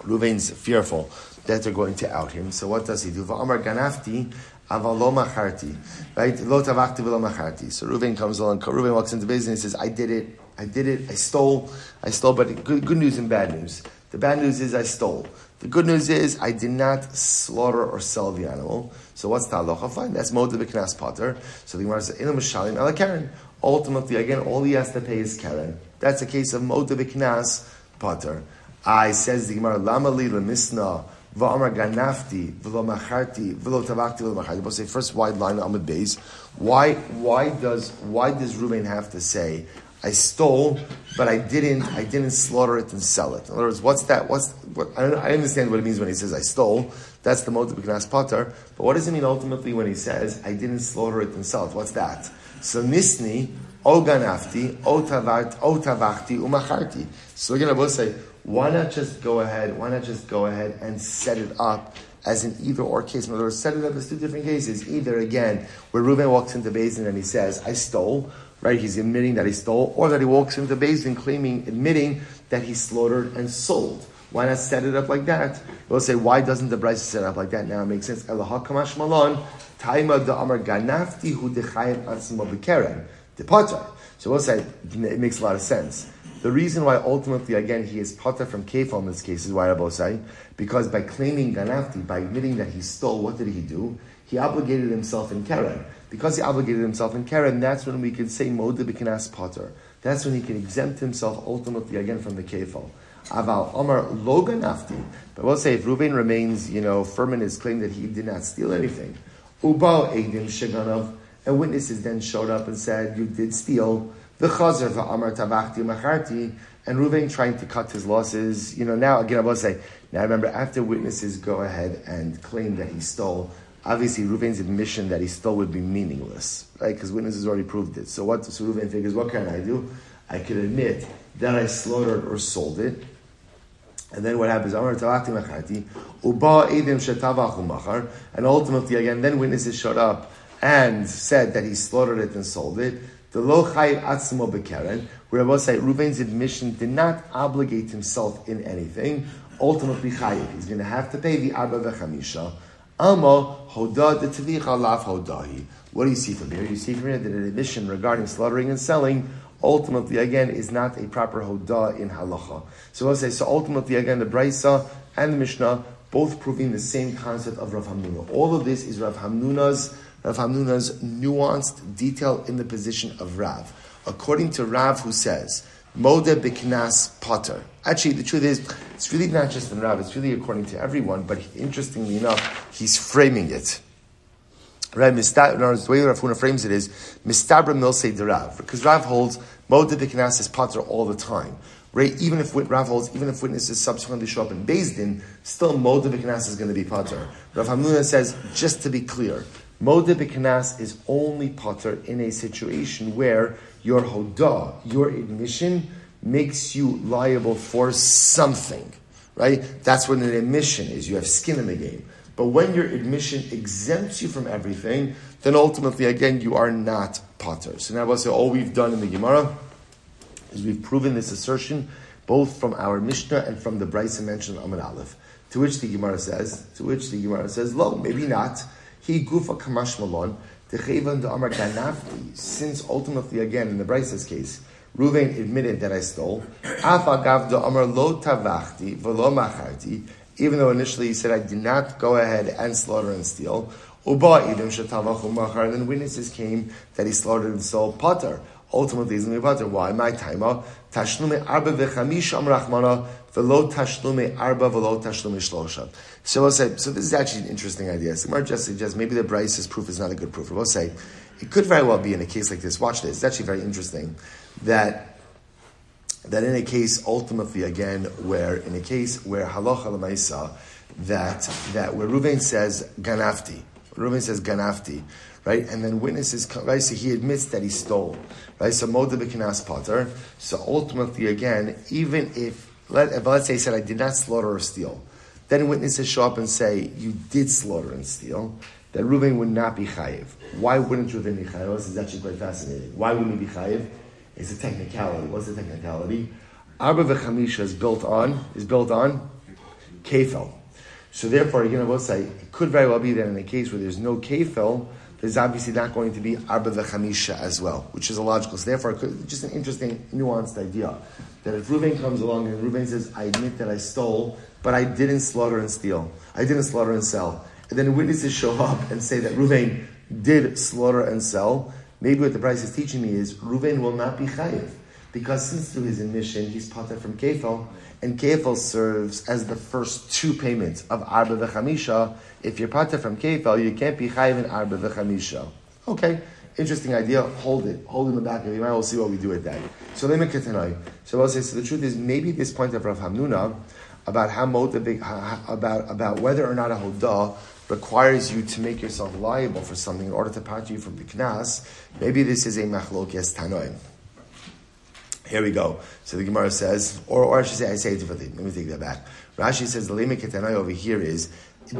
S1: Ruvain's fearful that they're going to out him. So what does he do? Va'amar ganafti avalo macharti. Right? Lo tavakti v'lomacharti. So Reuven comes along, Reuven walks into Beis Din and says, I did it, I did it, I stole, I stole, but good, good news and bad news. The bad news is I stole. The good news is I did not slaughter or sell the animal. So what's the halacha? Fine, that's moed b'knas potter. So the Gemara says, "Inu mishalim ala karen." Ultimately, again, all he has to pay is karen. That's a case of moed b'knas potter. I says the Gemara, "Lama li lemisna." Va'amar ganafti v'lo macharti v'lo tavakti v'lo macharti. We'll say first wide line on the base. Why why does why does Ruben have to say I stole, but I didn't I didn't slaughter it and sell it? In other words, what's that? What's what? I, I understand what it means when he says I stole. That's the motive of Potter. But what does it mean ultimately when he says I didn't slaughter it and sell it? What's that? So nisni o ganafti o tavart o tavachti umacharti. So going to both say why not just go ahead? Why not just go ahead and set it up as an either or case? In other words, set it up as two different cases. Either again, where Reuben walks into Beis Din and he says, "I stole," right? He's admitting that he stole, or that he walks into the Beis Din claiming, admitting that he slaughtered and sold. Why not set it up like that? We'll say, why doesn't the Brisa set up like that? Now it makes sense. Elah kamash malon, taima da amar ganafti hu dechayim atzmo b'keren. The So we'll say, it makes a lot of sense. The reason why ultimately, again, he is potter from kefal in this case is why Rabbi say, because by claiming ganafti, by admitting that he stole, what did he do? He obligated himself in keren. Because he obligated himself in keren, that's when we can say moda b'kinas potter. That's when he can exempt himself ultimately again from the kefal. Aval Omar lo ganafti. But we'll say if Reuven remains, you know, firm in his claim that he did not steal anything, uba edim sheganav, and witnesses then showed up and said, you did steal. The chazer va'amar tavachti macharti, and Ruvain trying to cut his losses. You know, now again, I will say, now remember, after witnesses go ahead and claim that he stole, obviously Ruvain's admission that he stole would be meaningless, right? Because witnesses already proved it. So what? So Ruvain figures, what can I do? I can admit that I slaughtered or sold it. And then what happens? And ultimately again, then witnesses showed up and said that he slaughtered it and sold it. The lo chayiv atzmo bekeren, where Rabbi say Reuven's admission did not obligate himself in anything. Ultimately chayiv, he's going to have to pay the arba v'chamisha. Hoda laf hodahi. What do you see from here? You see from here that an admission regarding slaughtering and selling ultimately again is not a proper hoda in halacha. So we'll say so. Ultimately again, the brisa and the mishnah both proving the same concept of Rav Hamnuna. All of this is Rav Hamnuna's Rav Hamnuna's nuanced detail in the position of Rav. According to Rav, who says Mode Biknas Potter. Actually, the truth is, it's really not just in Rav, it's really according to everyone, but interestingly enough, he's framing it. Right, the way Rav Huna frames it is Mistabra Milse de Rav, because Rav holds Mode Biknas is Potter all the time. Right, even if Rav holds, even if witnesses subsequently show up in Din, still Mode Biknas is going to be Potter. Rav Hamnuna says, just to be clear, Mode Biknas is only Potter in a situation where your hodah, your admission, makes you liable for something, right? That's what an admission is. You have skin in the game. But when your admission exempts you from everything, then ultimately, again, you are not potter. So now, we'll say all we've done in the Gemara is we've proven this assertion both from our Mishnah and from the Brisa mentioned Amar Aleph. To which the Gemara says, to which the Gemara says, lo, maybe not. He gufa kamash malon. Since ultimately, again, in the Brisa's case, Ruvain admitted that I stole. Even though initially he said I did not go ahead and slaughter and steal. And then witnesses came that he slaughtered and sold potter. Ultimately, is going to be. Why? My timer. Tashlume arba v'chamish amrachmana v'lo tashlume arba v'lo tashlume shlosha. So we'll say, so this is actually an interesting idea. So Gemara just suggests maybe the Brisa's proof is not a good proof. We'll say, it could very well be in a case like this. Watch this. It's actually very interesting that that in a case ultimately again where in a case where halacha lemaisa that that where Ruvain says ganafti, Ruvain says ganafti, right? And then witnesses right? So he admits that he stole, right? So Moda Bikinas Potter. So ultimately, again, even if, let, if let's say he said, I did not slaughter or steal, then witnesses show up and say, you did slaughter and steal, then Reuven would not be chayiv. Why wouldn't Reuven be chayiv? This is actually quite fascinating. Why wouldn't he be chayiv? It's a technicality. What's the technicality? Arba v'chamisha is built on, is built on kefel. So therefore, you know, we'll say, it could very well be that in a case where there's no kefel, there's obviously not going to be arba v'chamisha as well, which is a logical. So therefore, just an interesting, nuanced idea that if Reuven comes along and Reuven says, "I admit that I stole, but I didn't slaughter and steal. I didn't slaughter and sell," and then witnesses show up and say that Reuven did slaughter and sell, maybe what the Brisa is teaching me is Reuven will not be chayiv because since through his admission he's parted from kefel, and kefel serves as the first two payments of arba v'chamisha. If you're parted from kefel, you can't be chayiv in arba v'chamisha. Okay, interesting idea. Hold it, hold it in the back of your mind. We'll see what we do with that. So let me So I'll say. So the truth is, maybe this point of Rav Hamnuna about how motive, about about whether or not a hodah requires you to make yourself liable for something in order to part you from the knas. Maybe this is a machlokes tanoim. Here we go. So the Gemara says, or, or I should say, I say it differently. Let me take that back. Rashi says the lema ketanai over here is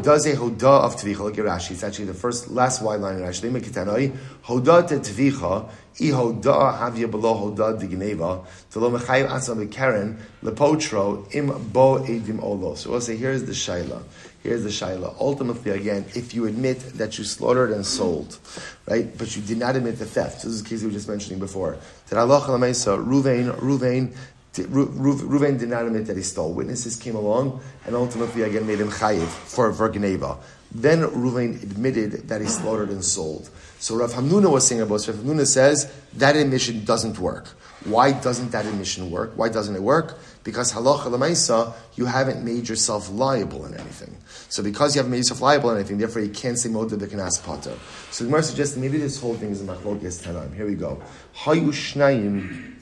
S1: does a hoda of tvicha. Look at Rashi. It's actually the first last wide line in Rashi. Lema ketanai hoda te tvicha i hoda havya below hoda digneva to lo mechayiv asam bekaren lepotro im bo edim olo. So we'll say here's the shaila. Here's the shaila. Ultimately, again, if you admit that you slaughtered and sold, right, but you did not admit the theft. So this is the case we were just mentioning before. Ruvain, Ruvain, Ruvain did not admit that he stole. Witnesses came along and ultimately again made him chayiv for, Geneva. Then Ruvain admitted that he slaughtered and sold. So Rav Hamnuna was saying about Rav Hamnuna says that admission doesn't work. Why doesn't that admission work? Why doesn't it work? Because halacha lemaisa, you haven't made yourself liable in anything. So because you haven't made yourself liable in anything, therefore you can't say moda b'kanas potter. So the Gemara suggests maybe this whole thing is a machlokes tanaim. Here we go. Hayu shnayim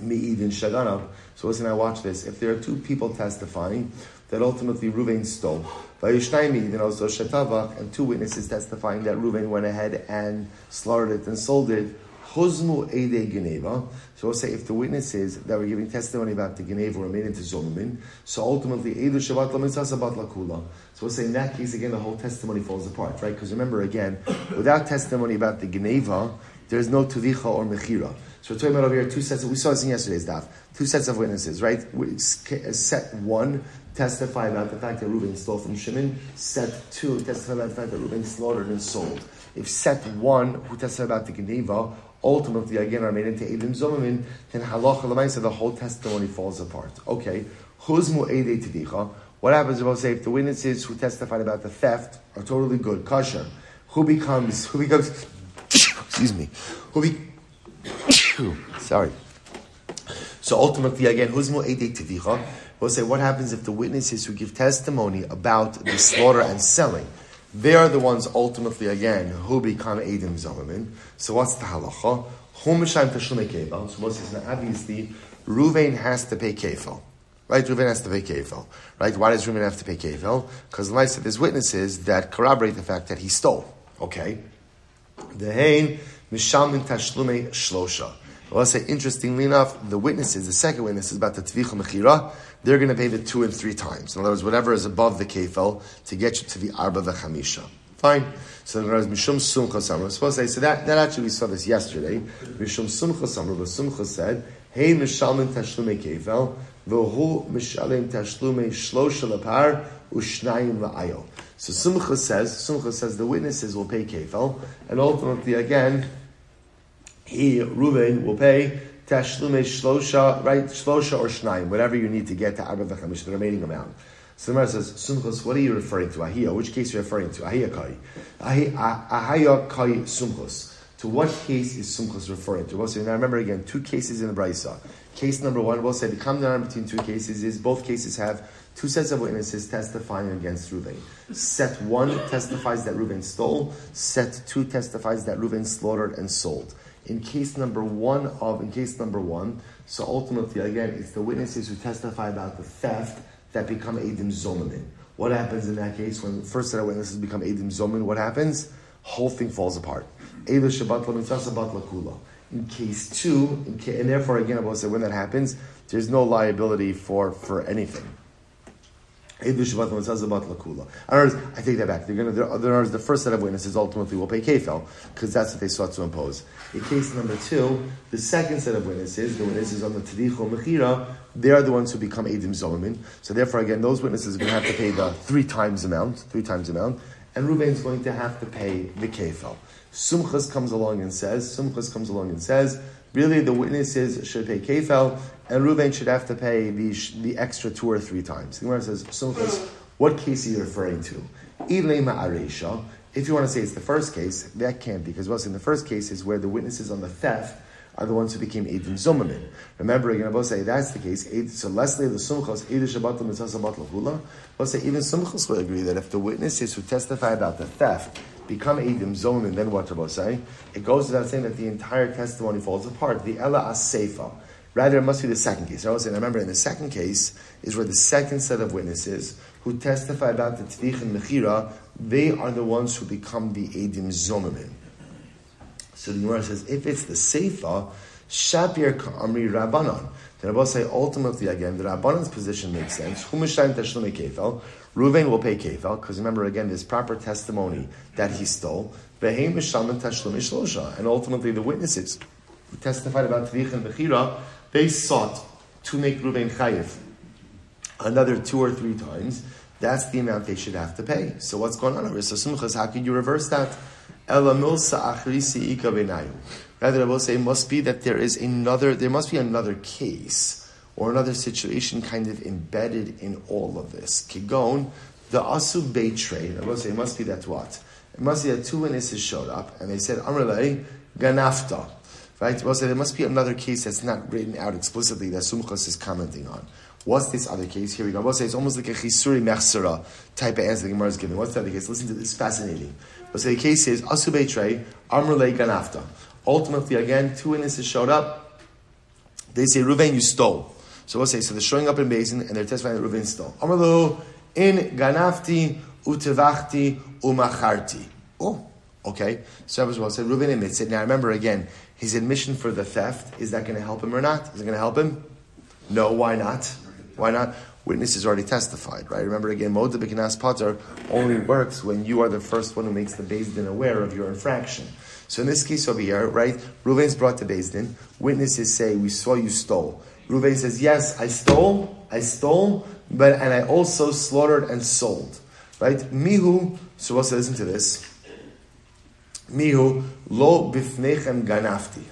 S1: shaganav. So listen, I watch this. If there are two people testifying that ultimately Ruvain stole, and two witnesses testifying that Ruvain went ahead and slaughtered it and sold it, Chuzmu Eide Geneva. So we'll say if the witnesses that were giving testimony about the Geneva were made into Zolumin, so ultimately Eidu Shabbat Lamitzah Sabat Lakula. So we'll say in that case again the whole testimony falls apart, right? Because remember again, without testimony about the Geneva, there's no Tuvicha or Mechira. So we're talking about over here two sets. Of, we saw this in yesterday's daf. Two sets of witnesses, right? Uh, set one testify about the fact that Reuben stole from Shimon. Set two testify about the fact that Reuben slaughtered and sold. If set one who testified about the Geneva ultimately again are made into Edim Zomamin, then halacha lemaisa, the whole testimony falls apart. Okay, who's mu'edei tidicha? What happens if I say if the witnesses who testified about the theft are totally good, kosher? Who becomes who becomes excuse me, who be sorry. So ultimately, again, who's mu'edei tidicha? We'll say what happens if the witnesses who give testimony about the slaughter and selling they are the ones ultimately again who become Edim Zamamin. So what's the halacha? Humishayim Tashlumei Kefal. So what says obviously Ruvain has to pay Kefal. Right, Ruvain has to pay Kefal. Right, why does Ruvain have to pay Kefal? Because the life of his witnesses that corroborate the fact that he stole. Okay. The Hain Mishamin Tashlumei Shlosha. I'll say, interestingly enough, the witnesses, the second witness is about the Tvicha Mechira, they're going to pay the two and three times. In other words, whatever is above the kefel to get you to the arba v'chamisha. Fine. So other words, mishum sumcha samra. Supposed to say, so that, that actually we saw this yesterday. Mishum sumcha samra, but sumcha said, hey mishalmin tashlume kefel, v'hu mishalim tashlume shlosha lepar, ushnayim la'ayo. So Sumcha says, Sumcha says the witnesses will pay kefel, and ultimately again, he, Reuben, will pay tashlume shlosha, right? Shlosha or shnayim, whatever you need to get to arba v'chamish, the remaining amount. So the Gemara says, Sumchos, what are you referring to? Ahia, which case are you referring to? Ahia kai. Ahia kai sumchos. To what case is sumchos referring to? We'll now remember again, two cases in the Brisa. Case number one, we'll say the common between two cases is both cases have two sets of witnesses testifying against Reuven. Set one testifies that Reuven stole. Set two testifies that Reuven slaughtered and sold in case number one of in case number one. So ultimately, again, it's the witnesses who testify about the theft that become edim zomamin. What happens in that case when first set of witnesses become edim zomin? What happens? Whole thing falls apart. In case two, in and therefore again, I will say when that happens, there's no liability for for anything. I take that back. They're going to, they're, the first set of witnesses ultimately will pay kefel because that's what they sought to impose. In case number two, the second set of witnesses, the witnesses on the tadicho mechira, they are the ones who become edim zolamin. So therefore, again, those witnesses are going to have to pay the three times amount, three times amount, and is going to have to pay the kefel. Sumchas comes along and says, Sumchas comes along and says, really the witnesses should pay kefel, and Reuven should have to pay the, the extra two or three times. The Gemara says, what case are you referring to? If you want to say it's the first case, that can't be, because what's in the first case is where the witnesses on the theft are the ones who became Eidim Zomamin. Remember, again, I say that's the case. So Leslie the Sumchas, Eidim Shabbat Mitzvah Shabbat Lahula. We'll say even Sumchas will agree that if the witnesses who testify about the theft become Eidim Zomamin, then what to say? It goes without saying that the entire testimony falls apart. The Ella Asefa. Rather, it must be the second case. I was saying, remember, in the second case is where the second set of witnesses who testify about the Tvich and Mechira, they are the ones who become the Edim Zomamin. So the Gemara says, if it's the Seifa, Shapir Amri Rabbanon. Then I will say, ultimately, again, the Rabbanon's position makes sense. Humishayim Tashlumi Kefel. Ruvain will pay Kefel, because remember, again, there's proper testimony that he stole. And ultimately, the witnesses who testified about Tvich and Mechira, they sought to make Ruvain Chayiv another two or three times. That's the amount they should have to pay. So what's going on over So Sumchas, how can you reverse that? Rather, I will say it must be that there is another, there must be another case or another situation kind of embedded in all of this. Kigon, the asu trade. I will say it must be that what? It must be that two witnesses showed up and they said, Amrele, ganafta. Right? Well, so there must be another case that's not written out explicitly that Sumchas is commenting on. What's this other case? Here we go. We'll say it's almost like a chisuri mechsera type of answer the Gemara is giving. What's the other case? Listen to this, It's fascinating. We'll say the case is asubei trey amrle ganafta. Ultimately, again, two witnesses showed up. They say, Ruvain, you stole. So we'll say, so they're showing up in Beis Din and they're testifying that Ruvain stole. Amrlo in ganafti utevachti umacharti. Oh, okay. So as well said, Ruvain admits it. Now remember again, his admission for the theft, is that going to help him or not? Is it going to help him? No, why not? Why not? Witnesses already testified, right? Remember again, Moda Bekinas Potter only works when you are the first one who makes the Din aware of your infraction. So in this case over here, right, Ruvain's brought to Din. Witnesses say, We saw you stole. Ruvain says, Yes, I stole, I stole, but and I also slaughtered and sold. Right? Mihu, so also listen to this. Mihu lo bifnechem ganafti.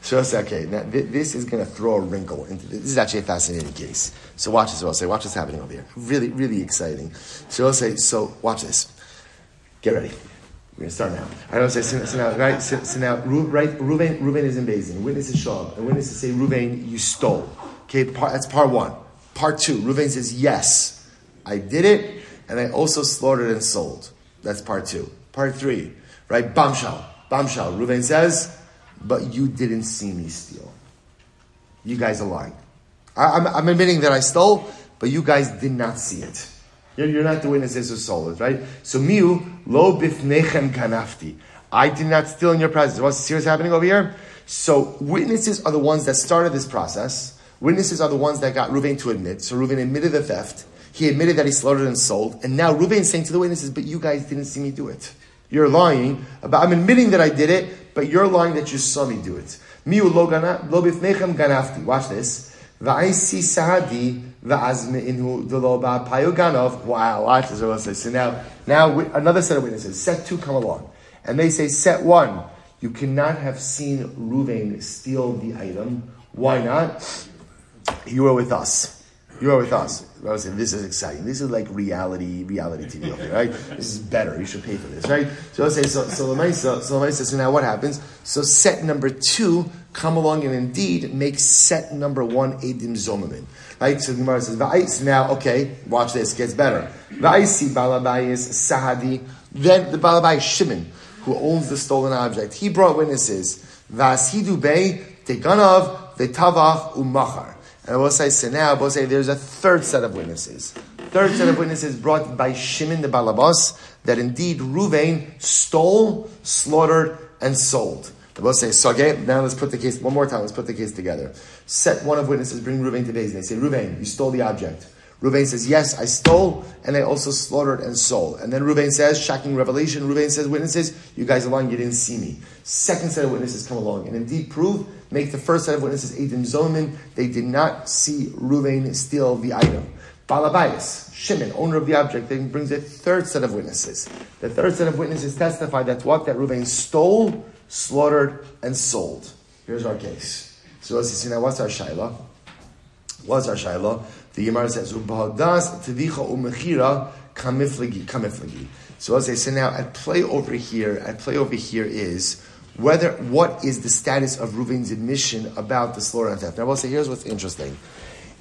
S1: so I'll say, okay, now this is going to throw a wrinkle into this. This is actually a fascinating case. So watch this. I'll say, watch what's happening over here. Really, really exciting. So I'll say, so watch this. Get ready. We're going to start now. I don't say, so, so now, right? So, so now, right? Ruvain, Ruvain is in Beis Din. Witnesses show up. And witnesses say, Ruvain, you stole. Okay, part, that's part one. Part two, Ruvain says, yes, I did it, and I also slaughtered and sold. That's part two. Part three, right? Bamshal. Bamshal. Ruvain says, but you didn't see me steal. You guys are lying. I, am admitting that I stole, but you guys did not see it. You're, you're not the witnesses who stole it, right? So miu lo bifnechem kanafti. I did not steal in your presence. What's serious happening over here? So witnesses are the ones that started this process. Witnesses are the ones that got Ruvain to admit. So Ruvain admitted the theft. He admitted that he slaughtered and sold. And now Ruvain is saying to the witnesses, but you guys didn't see me do it. You're lying. I'm admitting that I did it, but you're lying that you saw me do it. Miu. Watch this. Sahadi inhu. Wow, watch this. So now, now another set of witnesses. Set two come along. And they say, set one, you cannot have seen Ruvain steal the item. Why not? You were with us. You are with us. I was saying, this is exciting. This is like reality, reality TV right? This is better. You should pay for this, right? So I'll say, so, so Lamaisa, so Lamaisa, so now what happens? So set number two come along and indeed make set number one Edim Zomamin. Right? So Gemara says, Va'is, now, okay, watch this, gets better. Va'isi Balabayis Sahadi, then the Balabai Shimon, who owns the stolen object, he brought witnesses. Vasidu Bey, Teganov, Vetavach, Umachar. And I will say, so now I will say there's a third set of witnesses. Third set of witnesses brought by Shimon the Balabas that indeed Ruvain stole, slaughtered, and sold. I will say, so now let's put the case, one more time, let's put the case together. Set one of witnesses, bring Ruvain to and they say, Ruvain, you stole the object. Ruvain says, yes, I stole, and I also slaughtered and sold. And then Ruvain says, shocking revelation, Ruvain says, witnesses, you guys are lying, you didn't see me. Second set of witnesses come along, and indeed prove make the first set of witnesses Adim Zomin. They did not see Ruvain steal the item. Balabayas, Shimon, owner of the object, then brings a third set of witnesses. The third set of witnesses testify that what that Ruvain stole, slaughtered, and sold. Here's our case. So let's see now what's our shaila? What's our shaila? The Gemara says, "Ubahadas tevicha umechira kamiflagi kamiflagi." So as I say, now at play over here, at play over here is whether what is the status of Reuven's admission about the slaughter and theft. Now, I will say here's what's interesting.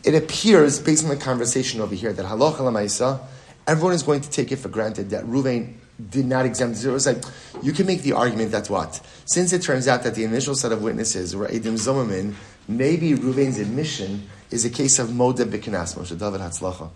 S1: It appears, based on the conversation over here, that halacha lamaisa, everyone is going to take it for granted that Reuven did not exempt zero. It's like you can make the argument that what, since it turns out that the initial set of witnesses were Edim Zomamin, maybe Reuven's admission is a case of moda b'kinas Moshe David Hatzlacha,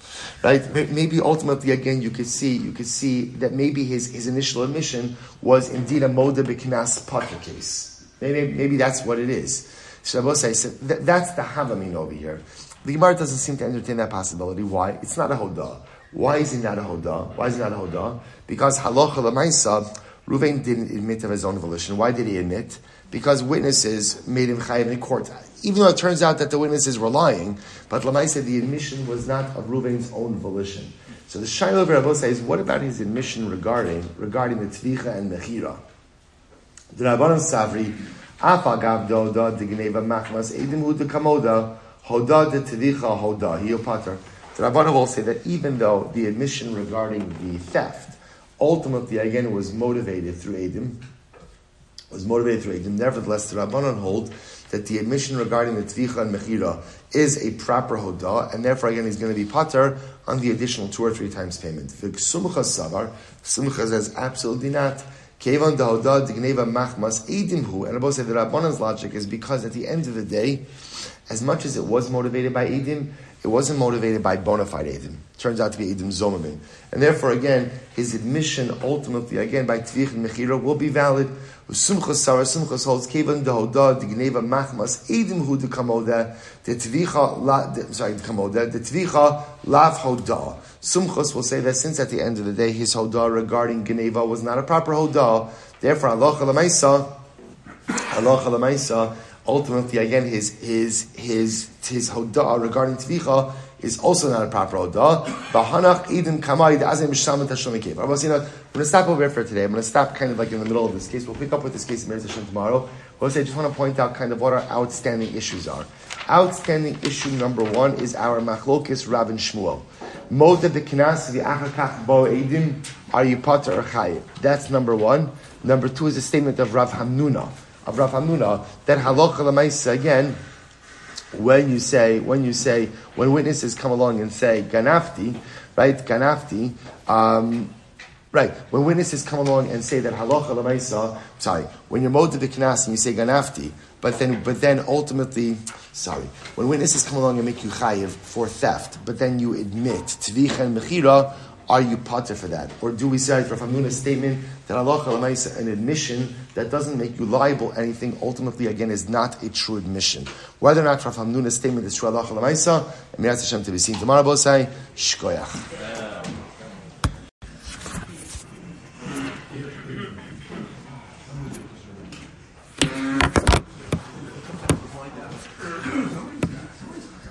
S1: right? Maybe ultimately again you could see you could see that maybe his, his initial admission was indeed a moda b'kinas pata case. Maybe maybe that's what it is. So that, that's the havamin over here. The Gemara doesn't seem to entertain that possibility. Why? It's not a hodah. Why is he not a hodah? Why is he not a hodah? Because halacha lemaisa, Ruvain didn't admit of his own volition. Why did he admit? Because witnesses made him chayiv in court even though it turns out that the witnesses were lying, but Lamai said the admission was not of Reuven's own volition. So the Shiloh Rabbi says, what about his admission regarding regarding the Tvicha and Mechira? The Rabbanon Savri, Afa Gav Doda, the Geneva Machmas, Edim Hu Kamoda, Hoda de Tvicha Hoda, Hiopater. The Rabbanon will say that even though the admission regarding the theft ultimately again was motivated through Edim, was motivated through Edim, nevertheless the Rabbanon hold that the admission regarding the tvicha and mechira is a proper hoda, and therefore again he's going to be pater on the additional two or three times payment. Sumcha savar, sumcha says absolutely not. Kevan dahoda digneva machmas edimhu, and Abba said the Rabbanan's logic is because at the end of the day, as much as it was motivated by edim, it wasn't motivated by bona fide edim. Turns out to be edim zomamin, and therefore again his admission ultimately again by tvich and mechira will be valid. Sumchas Sarah Sumchas holds Kevan Dehoda Digneva Machmas Edim Hu de Kamoda the Tvicha La sorry the Kamoda the Tvicha Lav Hoda. Sumchas will say that since at the end of the day his Hoda regarding Geneva was not a proper Hoda, therefore Allah Lamaisa Allah Lamaisa ultimately again his his his his Hoda regarding Tvicha is also not a proper odah. Bahanach idin kamai da'azim b'shamet Hashem kev. I'm going to stop over here for today. I'm going to stop kind of like in the middle of this case. We'll pick up with this case in Meretz tomorrow. But I just want to point out kind of what our outstanding issues are. Outstanding issue number one is our machlokis Rav and Shmuel. Mode of the kinas the achakach bo edim are you potter or chayiv? That's number one. Number two is a statement of Rav Hamnuna of Rav Hamnuna that halacha lemaisa again. When you say when you say when witnesses come along and say ganafti, right? Ganafti. Um, Right. When witnesses come along and say that halacha lemaisa, sorry, when you're moed to the knas and you say ganafti, but then, but then ultimately, sorry, when witnesses come along and make you chayiv for theft, but then you admit tvicha and mechira, are you potter for that? Or do we say, Rav Hamnuna's statement, that Allah an admission that doesn't make you liable anything, ultimately, again, is not a true admission. Whether or not Rav Hamnuna's statement is true Allah and Mirat Hashem to be seen tomorrow, both say, Shkoyach.